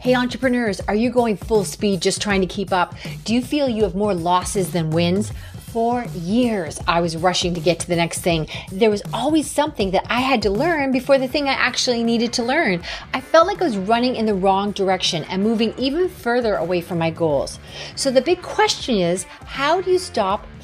Hey, entrepreneurs, are you going full speed just trying to keep up? Do you feel you have more losses than wins? For years, I was rushing to get to the next thing. There was always something that I had to learn before the thing I actually needed to learn. I felt like I was running in the wrong direction and moving even further away from my goals. So the big question is how do you stop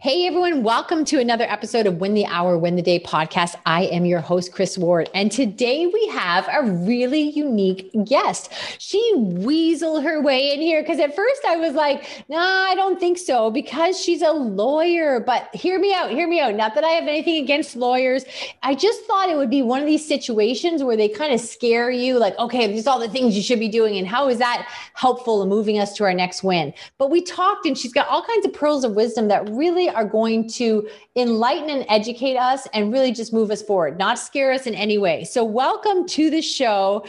Hey everyone, welcome to another episode of Win the Hour, Win the Day podcast. I am your host, Kris Ward, and today we have a really unique guest. She weaseled her way in here because at first I was like, nah, I don't think so because she's a lawyer. But hear me out, hear me out. Not that I have anything against lawyers. I just thought it would be one of these situations where they kind of scare you, like, okay, these are all the things you should be doing. And how is that helpful in moving us to our next win? But we talked, and she's got all kinds of pearls of wisdom that really are going to enlighten and educate us and really just move us forward, not scare us in any way. So, welcome to the show.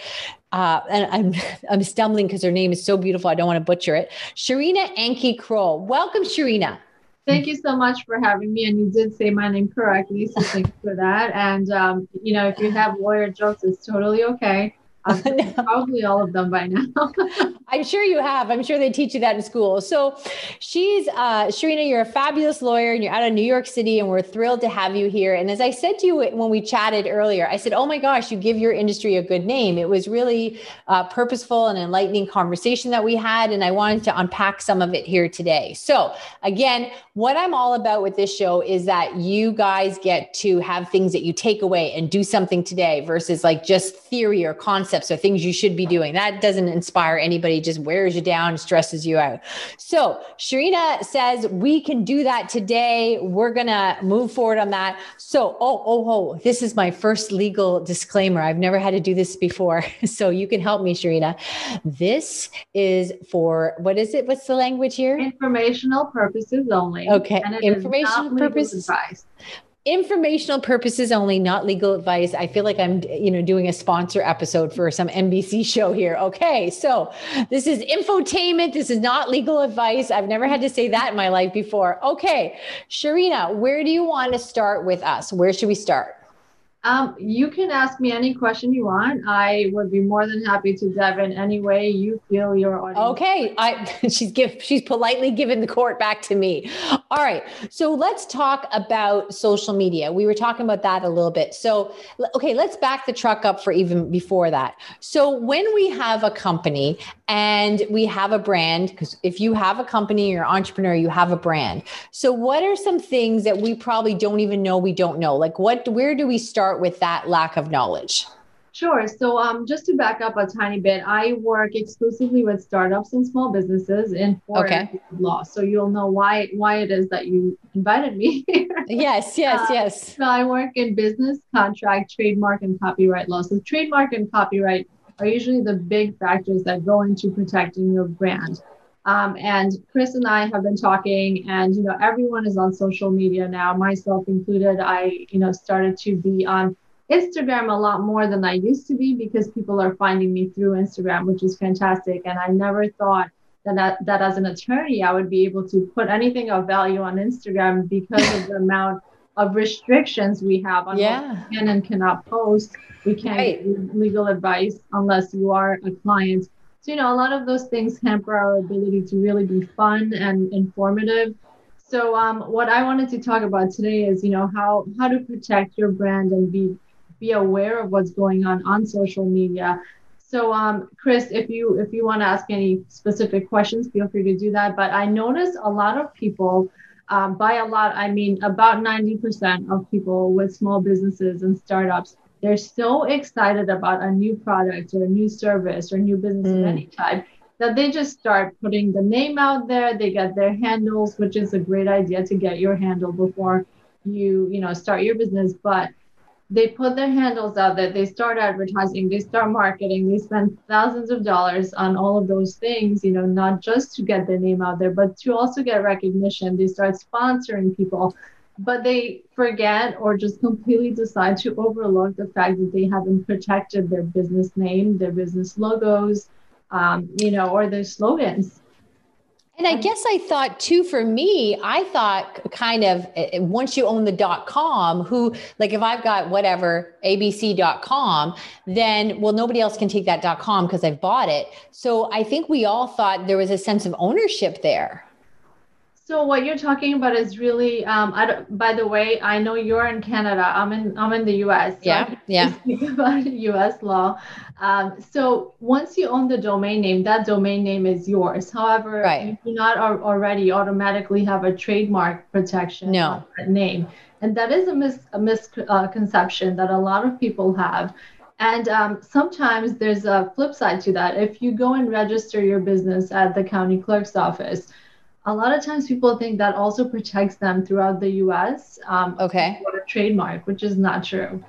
Uh, and I'm I'm stumbling because her name is so beautiful. I don't want to butcher it. Sharina Ankhi Kroll. Welcome, Sharina. Thank you so much for having me. And you did say my name correctly, so thank you for that. And um, you know, if you have lawyer jokes, it's totally okay. Probably all of them by now. I'm sure you have. I'm sure they teach you that in school. So she's uh Sharina, you're a fabulous lawyer and you're out of New York City and we're thrilled to have you here. And as I said to you when we chatted earlier, I said, "Oh my gosh, you give your industry a good name." It was really uh, purposeful and enlightening conversation that we had and I wanted to unpack some of it here today. So, again, what I'm all about with this show is that you guys get to have things that you take away and do something today versus like just theory or concepts or things you should be doing. That doesn't inspire anybody, just wears you down, stresses you out. So, Sharina says we can do that today. We're to move forward on that. So, oh, oh, oh, this is my first legal disclaimer. I've never had to do this before. So, you can help me, Sharina. This is for what is it? What's the language here? Informational purposes only. Okay. Informational purposes. Advice informational purposes only not legal advice. I feel like i'm you know doing a sponsor episode for some nbc show here. Okay so this is infotainment. This is not legal advice. I've never had to say that in my life before. Okay sharina where do you want to start with us? Where should we start um, you can ask me any question you want. I would be more than happy to dive in any way you feel your audience. Okay, I she's give she's politely given the court back to me. All right, so let's talk about social media. We were talking about that a little bit. So okay, let's back the truck up for even before that. So when we have a company and we have a brand, because if you have a company, you're an entrepreneur, you have a brand. So what are some things that we probably don't even know we don't know? Like what? Where do we start? Start with that lack of knowledge? Sure. So, um, just to back up a tiny bit, I work exclusively with startups and small businesses in okay. law. So you'll know why why it is that you invited me. yes, yes, uh, yes. So I work in business, contract, trademark, and copyright law. So trademark and copyright are usually the big factors that go into protecting your brand. Um, and Kris and I have been talking, and you know, everyone is on social media now, myself included. I, you know, started to be on Instagram a lot more than I used to be because people are finding me through Instagram, which is fantastic. And I never thought that, that, as an attorney, I would be able to put anything of value on Instagram because of the amount of restrictions we have on yeah. what we can and cannot post. We can't right. give legal advice unless you are a client you know, a lot of those things hamper our ability to really be fun and informative. So, um, what I wanted to talk about today is, you know, how how to protect your brand and be be aware of what's going on on social media. So, um, Kris, if you if you want to ask any specific questions, feel free to do that. But I notice a lot of people, um, by a lot, I mean about ninety percent of people with small businesses and startups they're so excited about a new product or a new service or a new business mm. of any type that they just start putting the name out there. They get their handles which is a great idea to get your handle before you you know start your business. But they put their handles out there. They start advertising. They start marketing. They spend thousands of dollars on all of those things you know not just to get their name out there but to also get recognition. They start sponsoring people but they forget or just completely decide to overlook the fact that they haven't protected their business name, their business logos, um, you know, or their slogans. And I guess I thought too, for me, I thought kind of eh, eh, once you own the dot com, who like if I've got whatever abc.com, then well, nobody else can take that dot com because I've bought it. So I think we all thought there was a sense of ownership there. So what you're talking about is really, um, I by the way, I know you're in Canada. I'm in I'm in the U.S. So yeah, yeah. Speak about U.S. law. Um, so once you own the domain name, that domain name is yours. However, right. you do not already automatically have a trademark protection no. that name, and that is a, mis- a misconception that a lot of people have. And um, sometimes there's a flip side to that. If you go and register your business at the county clerk's office a lot of times people think that also protects them throughout the US. Um, okay. a trademark, which is not true.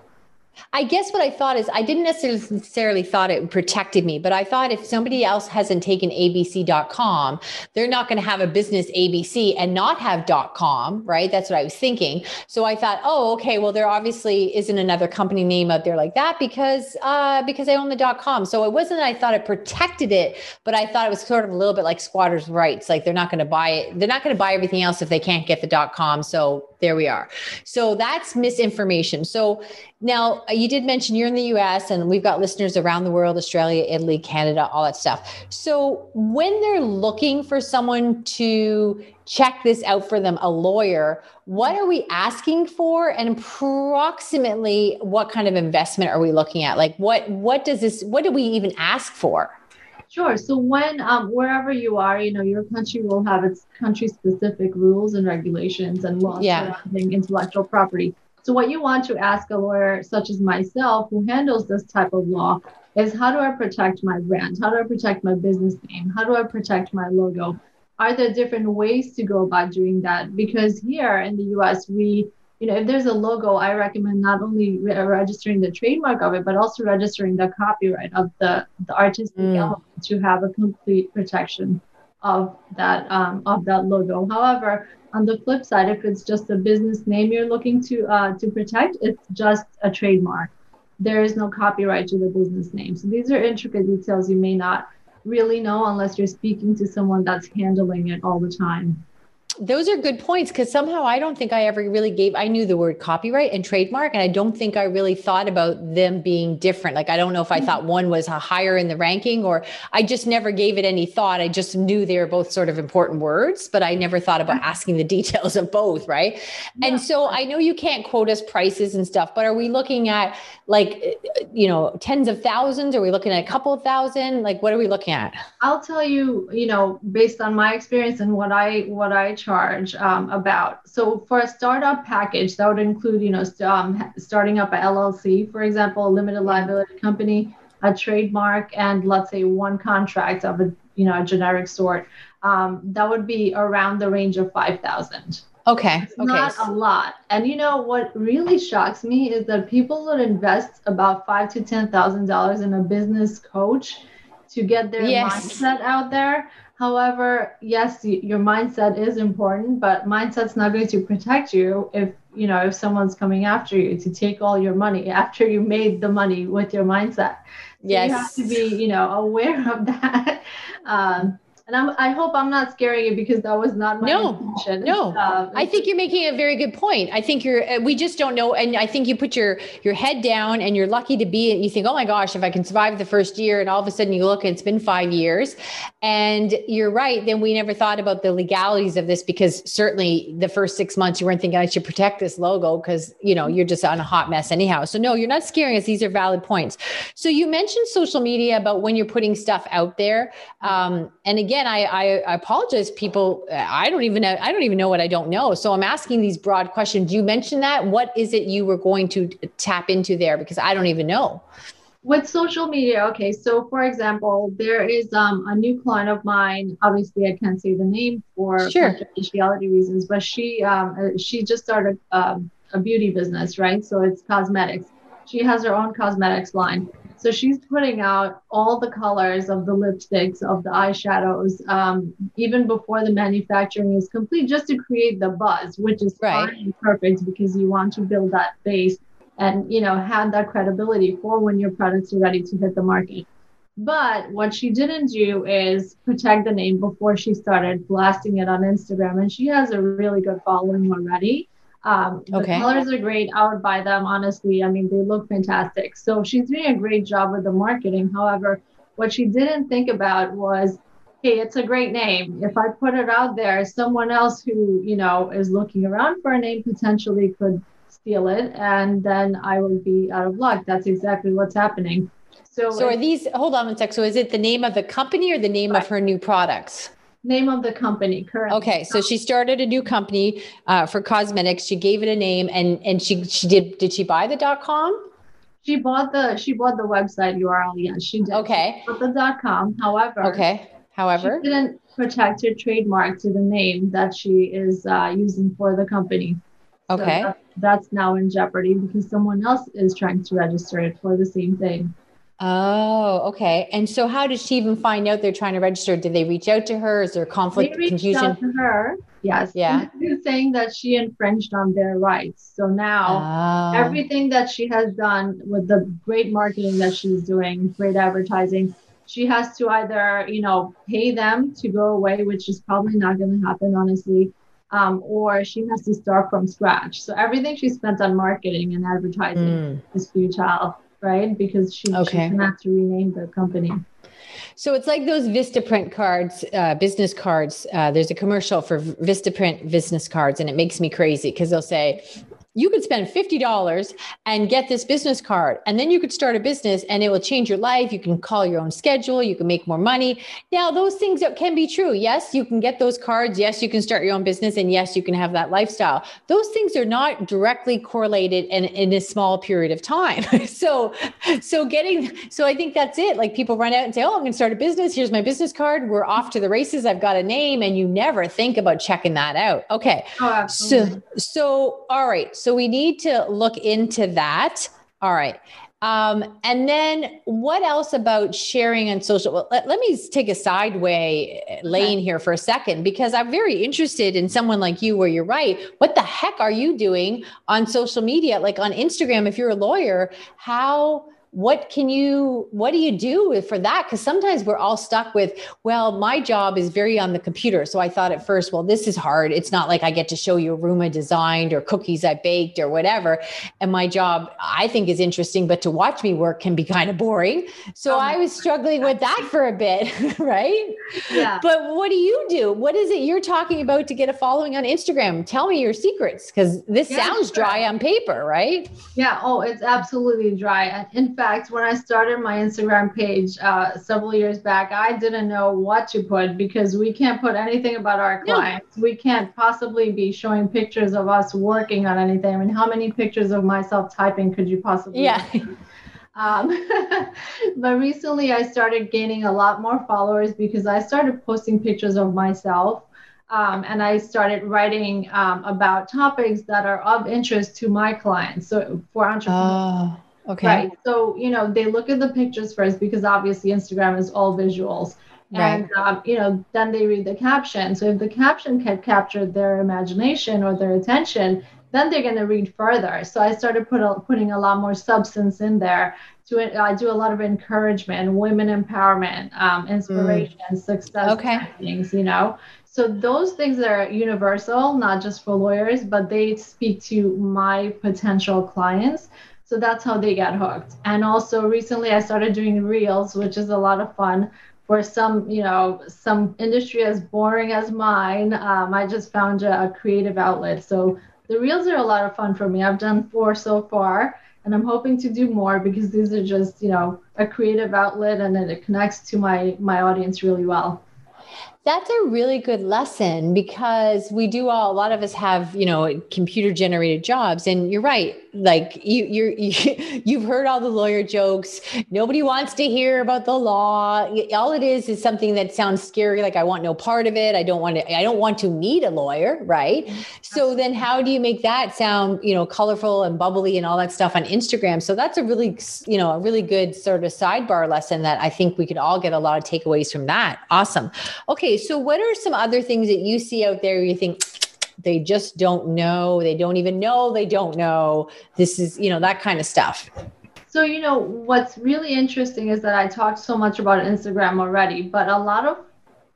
I guess what I thought is I didn't necessarily thought it protected me, but I thought if somebody else hasn't taken abc.com, they're not going to have a business ABC and not have .com, right? That's what I was thinking. So I thought, oh, okay, well there obviously isn't another company name out there like that because uh, because I own the .com. So it wasn't that I thought it protected it, but I thought it was sort of a little bit like squatters' rights. Like they're not going to buy it. They're not going to buy everything else if they can't get the .com. So there we are. So that's misinformation. So now uh, you did mention you're in the US and we've got listeners around the world, Australia, Italy, Canada, all that stuff. So when they're looking for someone to check this out for them, a lawyer, what are we asking for and approximately what kind of investment are we looking at? Like what what does this what do we even ask for? Sure. So when um, wherever you are, you know, your country will have its country-specific rules and regulations and laws yeah. surrounding intellectual property. So what you want to ask a lawyer such as myself, who handles this type of law, is how do I protect my brand? How do I protect my business name? How do I protect my logo? Are there different ways to go about doing that? Because here in the U.S., we you know, if there's a logo, I recommend not only re- registering the trademark of it, but also registering the copyright of the, the artistic mm. element to have a complete protection of that um, of that logo. However, on the flip side, if it's just a business name you're looking to uh, to protect, it's just a trademark. There is no copyright to the business name. So these are intricate details you may not really know unless you're speaking to someone that's handling it all the time those are good points because somehow I don't think I ever really gave, I knew the word copyright and trademark, and I don't think I really thought about them being different. Like, I don't know if I mm-hmm. thought one was uh, higher in the ranking or I just never gave it any thought. I just knew they were both sort of important words, but I never thought about asking the details of both. Right. Yeah. And so I know you can't quote us prices and stuff, but are we looking at like, uh, uh, you know, tens of thousands? Are we looking at a couple of thousand? Like, what are we looking at? I'll tell you, you know, based on my experience and what I, what I charge um, about. So for a startup package, that would include, you know, um, starting up a LLC, for example, a limited liability company, a trademark, and let's say one contract of a, you know, a generic sort. Um, that would be around the range of 5,000. Okay. It's okay. Not a lot. And you know what really shocks me is that people would invest about five to ten thousand dollars in a business coach to get their yes. mindset out there. However, yes, your mindset is important, but mindset's not going to protect you if you know if someone's coming after you to take all your money after you made the money with your mindset. So yes, you have to be you know aware of that. Um, and I'm, i hope I'm not scaring you because that was not my no, intention. No, uh, I think you're making a very good point. I think you're. Uh, we just don't know, and I think you put your your head down, and you're lucky to be. You think, oh my gosh, if I can survive the first year, and all of a sudden you look, and it's been five years, and you're right. Then we never thought about the legalities of this because certainly the first six months you weren't thinking I should protect this logo because you know you're just on a hot mess anyhow. So no, you're not scaring us. These are valid points. So you mentioned social media about when you're putting stuff out there, um, and again again, I, I, I apologize, people. I don't even know. I don't even know what I don't know. So I'm asking these broad questions. You mentioned that. What is it you were going to tap into there? Because I don't even know. With social media, okay. So for example, there is um, a new client of mine. Obviously, I can't say the name for sure. confidentiality reasons, but she um, uh, she just started um, a beauty business, right? So it's cosmetics. She has her own cosmetics line So she's putting out all the colors of the lipsticks, of the eyeshadows, um, even before the manufacturing is complete, just to create the buzz, which is right. fine and perfect because you want to build that base and you know have that credibility for when your products are ready to hit the market. But what she didn't do is protect the name before she started blasting it on Instagram, and she has a really good following already. Um, the okay. colors are great. I would buy them, honestly. I mean, they look fantastic. So she's doing a great job with the marketing. However, what she didn't think about was, hey, it's a great name. If I put it out there, someone else who, you know, is looking around for a name potentially could steal it, and then I will be out of luck. That's exactly what's happening. So, so are these, hold on one sec. So is it the name of the company or the name right. of her new products? Name of the company currently. Okay, so she started a new company uh, for cosmetics. She gave it a name, and and she she did did she buy the dot com? She bought the she bought the website URL. Yes, she did. Okay. She the dot com. However. Okay. However. She didn't protect her trademark to the name that she is uh, using for the company. Okay. So that, that's now in jeopardy because someone else is trying to register it for the same thing. Oh, okay. And so, how did she even find out they're trying to register? Did they reach out to her? Is there conflict, they reached confusion? Out to her, yes. Yeah. saying that she infringed on their rights. So now, oh. everything that she has done with the great marketing that she's doing, great advertising, she has to either, you know, pay them to go away, which is probably not going to happen, honestly, um, or she has to start from scratch. So everything she spent on marketing and advertising mm. is futile right? Because she, okay. she's going to rename the company. So it's like those Vistaprint cards, uh, business cards. Uh, there's a commercial for Vistaprint business cards, and it makes me crazy because they'll say, you could spend $50 and get this business card and then you could start a business and it will change your life. You can call your own schedule. You can make more money. Now those things can be true yes you can get those cards. Yes you can start your own business and yes you can have that lifestyle. Those things are not directly correlated in, in a small period of time. So so getting so i think that's it. Like people run out and say oh i'm going to start a business. Here's my business card. We're off to the races. I've got a name. And you never think about checking that out. Okay. Oh, so so all right so we need to look into that. All right. Um, and then what else about sharing on social? Well, let, let me take a sideway lane here for a second because I'm very interested in someone like you where you're right. What the heck are you doing on social media? Like on Instagram, if you're a lawyer, how what can you what do you do for that? Because sometimes we're all stuck with well my job is very on the computer. So i thought at first well this is hard. It's not like i get to show you a room i designed or cookies i baked or whatever. And my job i think is interesting but to watch me work can be kind of boring. So um, i was struggling with that for a bit right? Yeah. But what do you do? What is it you're talking about to get a following on instagram? Tell me your secrets because this yeah, sounds sure. dry on paper right? Yeah. Oh it's absolutely dry. In fact, when I started my Instagram page uh, several years back, I didn't know what to put because we can't put anything about our clients. No. We can't possibly be showing pictures of us working on anything. I mean, how many pictures of myself typing could you possibly? Yeah. Um, but recently, I started gaining a lot more followers because I started posting pictures of myself. Um, and I started writing um, about topics that are of interest to my clients. So for entrepreneurs. Oh Okay. Right. So, you know, they look at the pictures first because obviously Instagram is all visuals. Right. And, um, you know, then they read the caption. So if the caption can capture their imagination or their attention, then they're going to read further. So I started put a, putting a lot more substance in there. To I do a lot of encouragement, women empowerment, um, inspiration, mm. success okay. things. You know, so those things are universal, not just for lawyers, but they speak to my potential clients. So that's how they get hooked. And also recently I started doing reels, which is a lot of fun for some, you know, some industry as boring as mine. Um, I just found a, a creative outlet. So the reels are a lot of fun for me. I've done four so far and I'm hoping to do more because these are just, you know, a creative outlet and it connects to my my audience really well. That's a really good lesson because we do all, a lot of us have, you know, computer generated jobs. And you're right like you you, you've heard all the lawyer jokes. Nobody wants to hear about the law. All it is is something that sounds scary like i want no part of it. I don't want to i don't want to need a lawyer right? Mm-hmm. so then how do you make that sound you know colorful and bubbly and all that stuff on instagram? So that's a really you know a really good sort of sidebar lesson that i think we could all get a lot of takeaways from that. Awesome. Okay so what are some other things that you see out there you think they just don't know. They don't even know they don't know. This is you know that kind of stuff. So you know what's really interesting is that i talked so much about instagram already but a lot of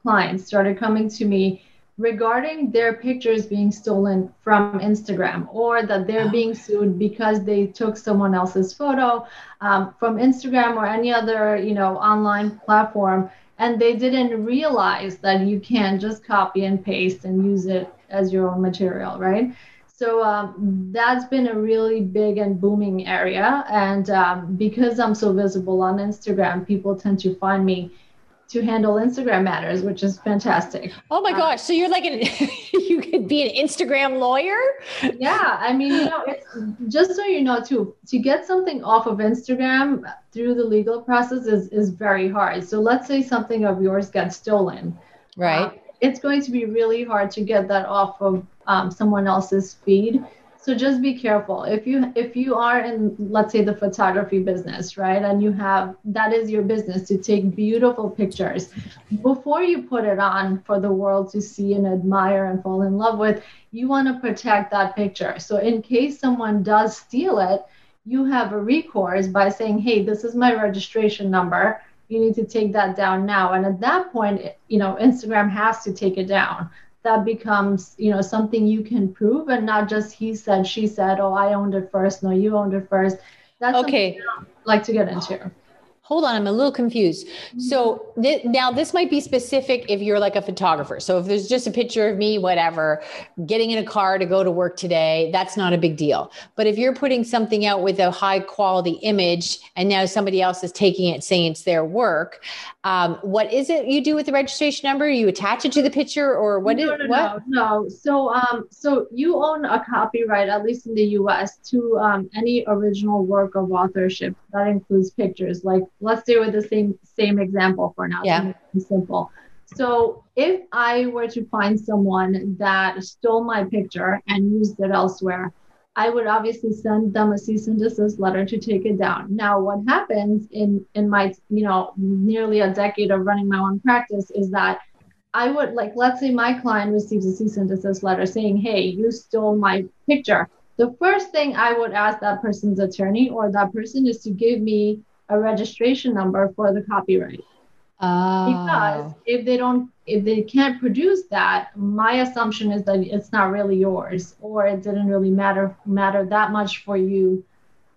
clients started coming to me regarding their pictures being stolen from instagram or that they're being sued because they took someone else's photo um, from instagram or any other you know online platform and they didn't realize that you can just copy and paste and use it as your own material, right? So um, that's been a really big and booming area. And um, because I'm so visible on Instagram, people tend to find me to handle Instagram matters, which is fantastic. Oh my gosh. So you're like an, you could be an Instagram lawyer? Yeah. I mean, you know, it's just so you know too, to get something off of Instagram through the legal process is, is very hard. So let's say something of yours gets stolen. Right. Um, it's going to be really hard to get that off of um, someone else's feed so just be careful. If you if you are in let's say the photography business right and you have that is your business to take beautiful pictures before you put it on for the world to see and admire and fall in love with you want to protect that picture. So in case someone does steal it you have a recourse by saying hey this is my registration number. You need to take that down now. And at that point you know instagram has to take it down that becomes you know something you can prove and not just he said she said oh i owned it first. No you owned it first. That's okay. Like to get into hold on i'm a little confused. So th- now this might be specific if you're like a photographer. So if there's just a picture of me whatever getting in a car to go to work today that's not a big deal. But if you're putting something out with a high quality image and now somebody else is taking it saying it's their work um, what is it you do with the registration number? You attach it to the picture or what no, is no, what? no, no. So um so you own a copyright at least in the us to um, any original work of authorship that includes pictures like let's stay with the same same example for now. Yeah. Simple. So if I were to find someone that stole my picture and used it elsewhere, I would obviously send them a cease and desist letter to take it down. Now, what happens in in my you know nearly a decade of running my own practice is that I would like let's say my client receives a cease and desist letter saying, "Hey, you stole my picture." The first thing I would ask that person's attorney or that person is to give me a registration number for the copyright. Oh. Because if they don't, if they can't produce that, my assumption is that it's not really yours, or it didn't really matter matter that much for you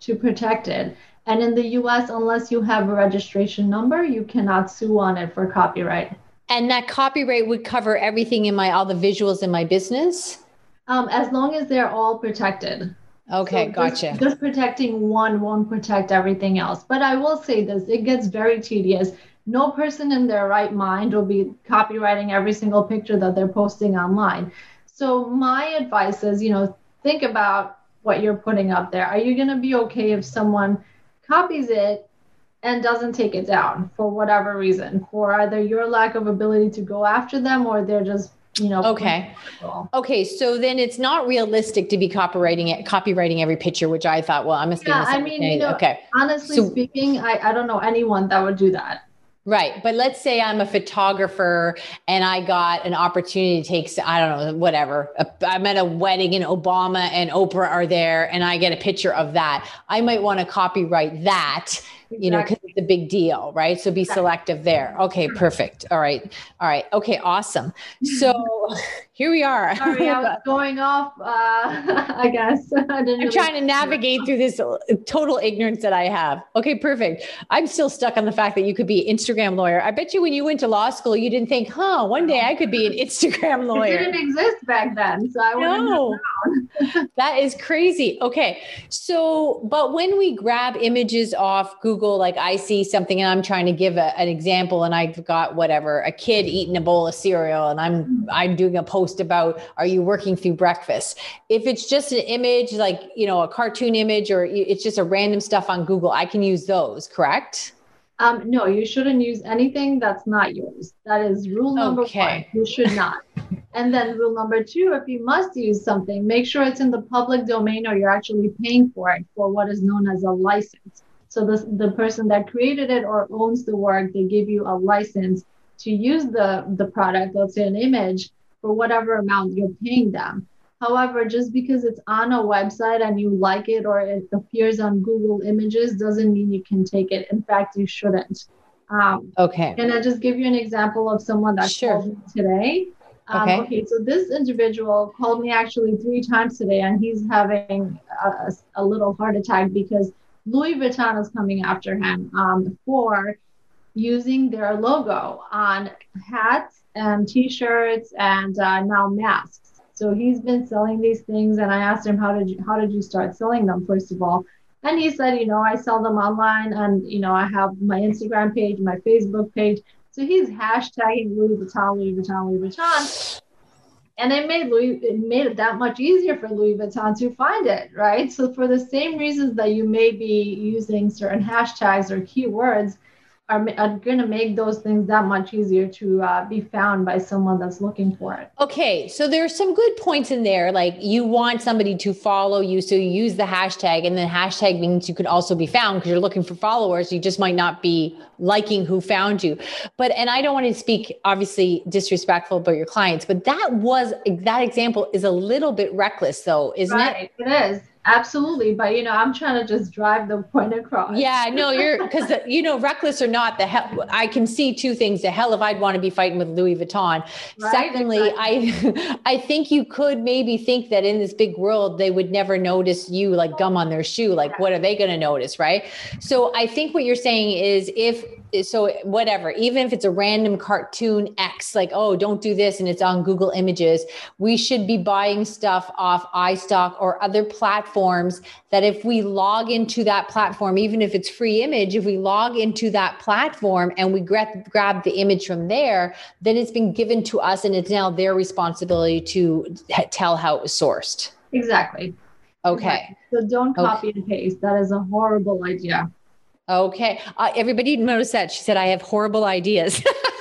to protect it. And in the U.S., unless you have a registration number, you cannot sue on it for copyright. And that copyright would cover everything in my all the visuals in my business. Um, as long as they're all protected. Okay, so gotcha. Just, just, protecting one won't protect everything else. But I will say this it gets very tedious. No person in their right mind will be copywriting every single picture that they're posting online. So, my advice is, you know, think about what you're putting up there. Are you going to be okay if someone copies it and doesn't take it down for whatever reason, for either your lack of ability to go after them or they're just you know okay okay so then it's not realistic to be copywriting it copywriting every picture which i thought well i must yeah, i mean you know, okay honestly so, speaking I, I don't know anyone that would do that Right. But let's say I'm a photographer and I got an opportunity to take, I don't know, whatever. I'm at a wedding and Obama and Oprah are there and I get a picture of that. I might want to copyright that. You know, because it's a big deal, right? So be selective there. Okay, perfect. All right. All right. Okay, awesome. So here we are. Sorry, I was going off, uh, I guess. I am really trying to navigate through this total ignorance that I have. Okay, perfect. I'm still stuck on the fact that you could be an Instagram lawyer. I bet you when you went to law school, you didn't think, huh, one day I could be an Instagram lawyer. It didn't exist back then. So I wouldn't that is crazy. Okay. So, but when we grab images off Google, like I see something and I'm trying to give a, an example and I've got whatever, a kid eating a bowl of cereal and I'm, I'm doing a post post about are you working through breakfast. If it's just an image, like, you know, a cartoon image or it's just a random stuff on Google, I can use those, correct? Um, no, you shouldn't use anything that's not yours. That is rule number okay. one. You should not. and then rule number two, if you must use something, make sure it's in the public domain or you're actually paying for it for what is known as a license. So the, the person that created it or owns the work, they give you a license to use the, the product, let's say an image, for whatever amount you're paying them. However, just because it's on a website and you like it or it appears on Google Images doesn't mean you can take it. In fact, you shouldn't. Um, okay. Can I just give you an example of someone that sure. called me today? Um, okay. okay. So this individual called me actually three times today, and he's having a, a little heart attack because Louis Vuitton is coming after him um, for using their logo on hats and T-shirts and uh, now masks. So he's been selling these things, and I asked him how did you how did you start selling them first of all, and he said, you know, I sell them online, and you know, I have my Instagram page, my Facebook page. So he's hashtagging Louis Vuitton, Louis Vuitton, Louis Vuitton. And it made Louis it made it that much easier for Louis Vuitton to find it, right? So for the same reasons that you may be using certain hashtags or keywords, are, are going to make those things that much easier to uh, be found by someone that's looking for it. Okay, so there's some good points in there. Like you want somebody to follow you, so you use the hashtag, and then hashtag means you could also be found because you're looking for followers. You just might not be liking who found you. But and I don't want to speak obviously disrespectful about your clients, but that was that example is a little bit reckless, though, isn't right, it? It is. Absolutely, but you know, I'm trying to just drive the point across. Yeah, no, you're because you know, reckless or not, the hell I can see two things. The hell if I'd want to be fighting with Louis Vuitton. Right, Secondly, exactly. I I think you could maybe think that in this big world they would never notice you like gum on their shoe. Like, yeah. what are they going to notice, right? So I think what you're saying is if so whatever even if it's a random cartoon x like oh don't do this and it's on google images we should be buying stuff off istock or other platforms that if we log into that platform even if it's free image if we log into that platform and we grab, grab the image from there then it's been given to us and it's now their responsibility to tell how it was sourced. Exactly. Okay. So don't copy okay. and paste. That is a horrible idea Okay. Uh, everybody notice that. She said, I have horrible ideas.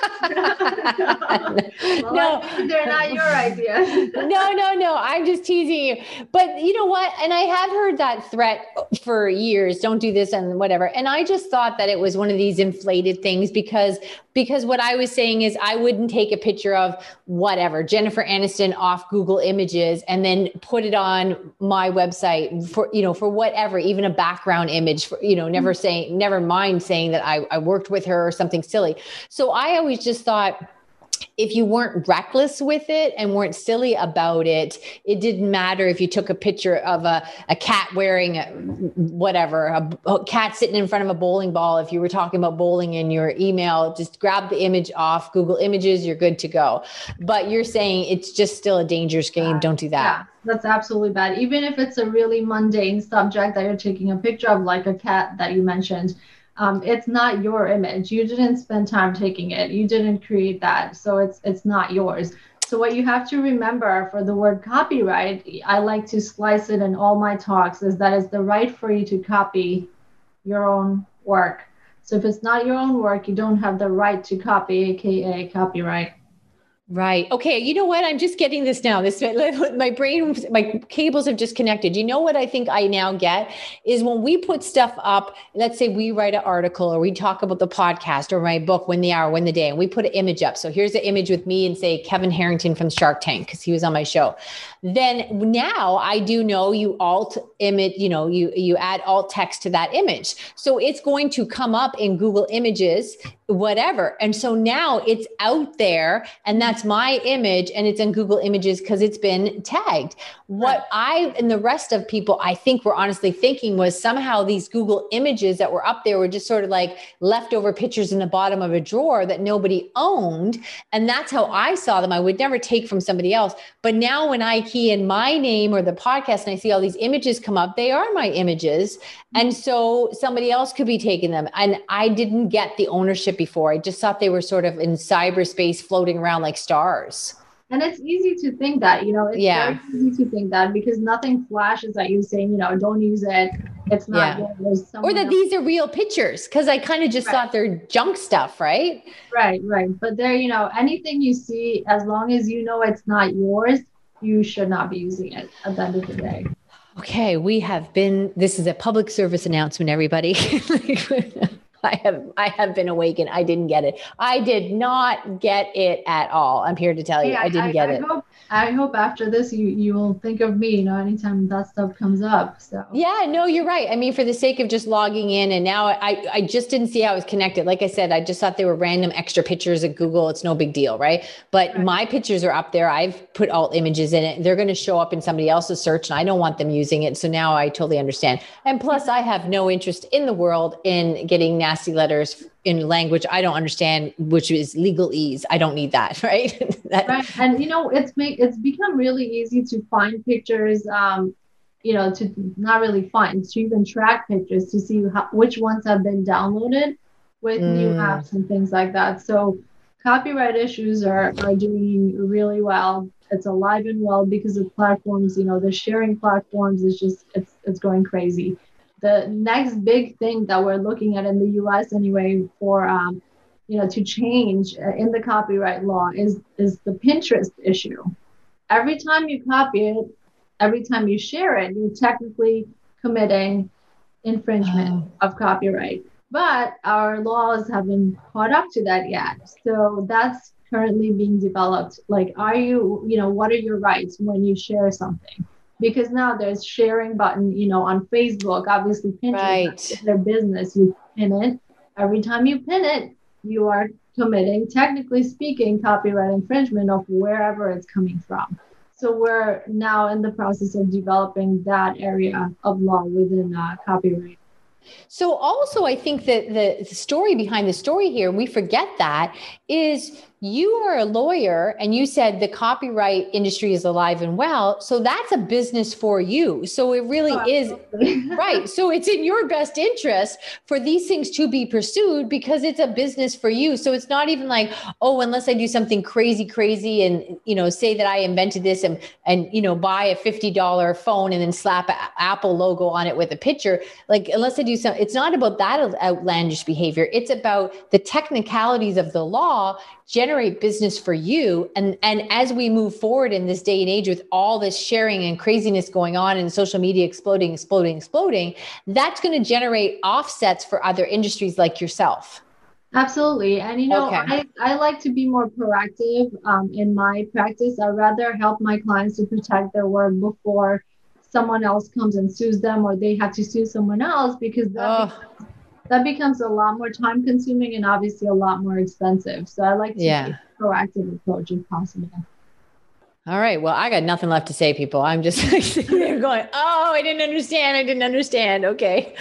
well, no, they're not your ideas. no, no, no. I'm just teasing you. But you know what? And I have heard that threat for years. Don't do this and whatever. And I just thought that it was one of these inflated things because because what I was saying is I wouldn't take a picture of whatever Jennifer Aniston off Google Images and then put it on my website for you know for whatever, even a background image for you know never mm-hmm. saying never mind saying that I, I worked with her or something silly. So I always just thought if you weren't reckless with it and weren't silly about it, it didn't matter if you took a picture of a, a cat wearing a, whatever, a, a, cat sitting in front of a bowling ball. If you were talking about bowling in your email, just grab the image off Google Images, you're good to go. But you're saying it's just still a dangerous game. Don't do that. Yeah, that's absolutely bad. Even if it's a really mundane subject that you're taking a picture of, like a cat that you mentioned um, it's not your image. You didn't spend time taking it. You didn't create that. So it's it's not yours. So what you have to remember for the word copyright i like to slice it in all my talks is that it's the right for you to copy your own work. So if it's not your own work you don't have the right to copy aka copyright Right. Okay. You know what? I'm just getting this now. This my brain, my cables have just connected. You know what I think I now get is when we put stuff up. Let's say we write an article or we talk about the podcast or my book, Win the Hour, Win the Day, and we put an image up. So here's the image with me and say Kevin Harrington from Shark Tank because he was on my show then now I do know you alt image, you know, you you add alt text to that image. So it's going to come up in Google Images, whatever. And so now it's out there and that's my image and it's in Google Images because it's been tagged. What I and the rest of people I think were honestly thinking was somehow these Google Images that were up there were just sort of like leftover pictures in the bottom of a drawer that nobody owned. And that's how I saw them. I would never take from somebody else. But now when I key in my name or the podcast and I see all these images come up, they are my images. Mm-hmm. And so somebody else could be taking them. And I didn't get the ownership before. I just thought they were sort of in cyberspace floating around like stars. and it's easy to think that, you know, it's yeah. very easy to think that because nothing flashes at you saying, you know, don't use it. It's not yeah. Or that else. these are real pictures. Cause I kind of just right. thought they're junk stuff, right? Right, right. But there, you know, anything you see, as long as you know it's not yours, you should not be using it at the end of the day. Okay, we have been, this is a public service announcement, everybody. I have I have been awakened. I didn't get it. I did not get it at all. I'm here to tell you, I didn't I, get I it. Hope, I hope after this you you will think of me, you know, anytime that stuff comes up. So yeah, no, you're right. I mean, for the sake of just logging in, and now I I just didn't see how it was connected. Like I said, I just thought they were random extra pictures at Google. It's no big deal, right? But right. my pictures are up there. I've put alt images in it. They're going to show up in somebody else's search, and I don't want them using it. So now I totally understand. And plus, I have no interest in the world in getting nasty letters in language I don't understand, which is legalese. I don't need that, right? that, right. And you know, it's make it's become really easy to find pictures. Um, you know, to not really find to even track pictures to see how, which ones have been downloaded with mm. new apps and things like that. So copyright issues are are doing really well. It's alive and well because of platforms. You know, the sharing platforms is just it's it's going crazy the next big thing that we're looking at in the US anyway for um, you know to change uh, in the copyright law is is the Pinterest issue. Every time you copy it, every time you share it, you're technically committing infringement oh. of copyright. But our laws haven't caught up to that yet. So that's currently being developed. Like, are you, you know, what are your rights when you share something? Because now there's sharing button, you know, on Facebook, obviously Pinterest, right. their business, you pin it. Every time you pin it, you are committing, technically speaking, copyright infringement of wherever it's coming from. So we're now in the process of developing that area of law within uh, copyright. So also, I think that the story behind the story here, we forget that, is you are a lawyer and you said the copyright industry is alive and well so that's a business for you. So it really oh, is right. So it's in your best interest for these things to be pursued because it's a business for you. So it's not even like oh unless i do something crazy crazy and you know say that i invented this and and you know buy a $50 phone and then slap an apple logo on it with a picture. Like unless i do something it's not about that outlandish behavior. It's about the technicalities of the law generate business for you. And and as we move forward in this day and age with all this sharing and craziness going on and social media exploding exploding exploding that's going to generate offsets for other industries like yourself. Absolutely. And you know okay. I, I like to be more proactive um, in my practice. I rather help my clients to protect their work before someone else comes and sues them or they have to sue someone else because that that becomes a lot more time consuming and obviously a lot more expensive. So I like to yeah. take a proactive approach if possible. All right. Well, I got nothing left to say, people. I'm just sitting there going, oh, I didn't understand. I didn't understand. Okay.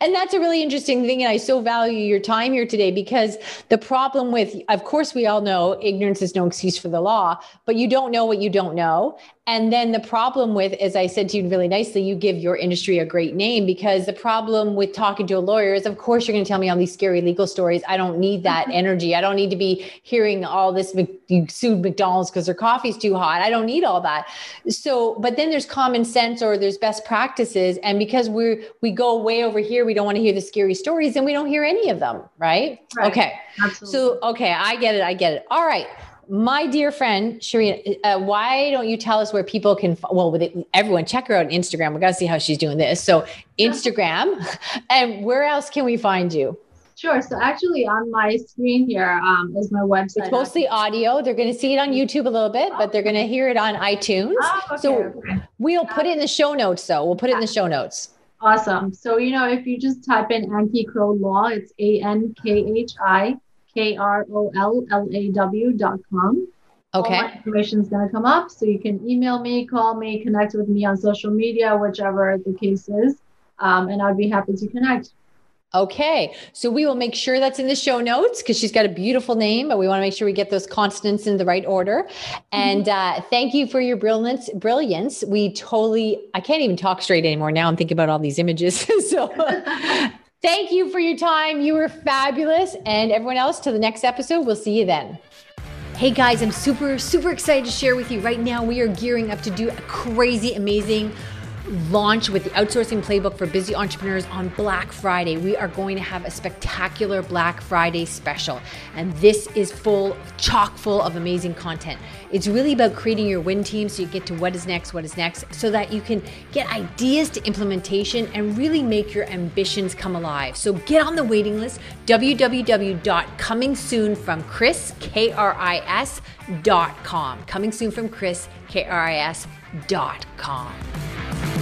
And that's a really interesting thing. And I so value your time here today because the problem with, of course, we all know ignorance is no excuse for the law, but you don't know what you don't know. And then the problem with, as I said to you really nicely, you give your industry a great name because the problem with talking to a lawyer is, of course, you're going to tell me all these scary legal stories. I don't need that mm-hmm. energy. I don't need to be hearing all this. You sued McDonald's because their coffee's too hot. I don't need all that. So, but then there's common sense or there's best practices, and because we we go way over here, we don't want to hear the scary stories, and we don't hear any of them, right? right. Okay. Absolutely. So, okay, I get it. I get it. All right my dear friend Sharina, uh, why don't you tell us where people can? Well, with it, everyone, check her out on Instagram. We got to see how she's doing this. So Instagram, and where else can we find you? Sure. So actually, on my screen here um, is my website. It's mostly audio. They're going to see it on YouTube a little bit, but they're going to hear it on iTunes. Oh, okay, so okay. we'll put it in the show notes, though. We'll put it in the show notes. Awesome. So you know, if you just type in Ankhi Kroll Law, it's A N K H I K R O L L A W dot com. Okay. All my information is going to come up. So you can email me, call me, connect with me on social media, whichever the case is. Um, and I'd be happy to connect. Okay. So we will make sure that's in the show notes because she's got a beautiful name, but we want to make sure we get those consonants in the right order. And uh, thank you for your brilliance. Brilliance. We totally, I can't even talk straight anymore. Now I'm thinking about all these images. so Thank you for your time. You were fabulous. And everyone else, to the next episode, we'll see you then. Hey guys, I'm super, super excited to share with you right now. We are gearing up to do a crazy, amazing launch with the outsourcing playbook for busy entrepreneurs on Black Friday. We are going to have a spectacular Black Friday special, and this is full, chock full of amazing content. It's really about creating your win team so you get to what is next, what is next, so that you can get ideas to implementation and really make your ambitions come alive. So get on the waiting list www.comingsoonfromkris, K R I S, dot com. Coming soon from Kris, K R I S, dot com.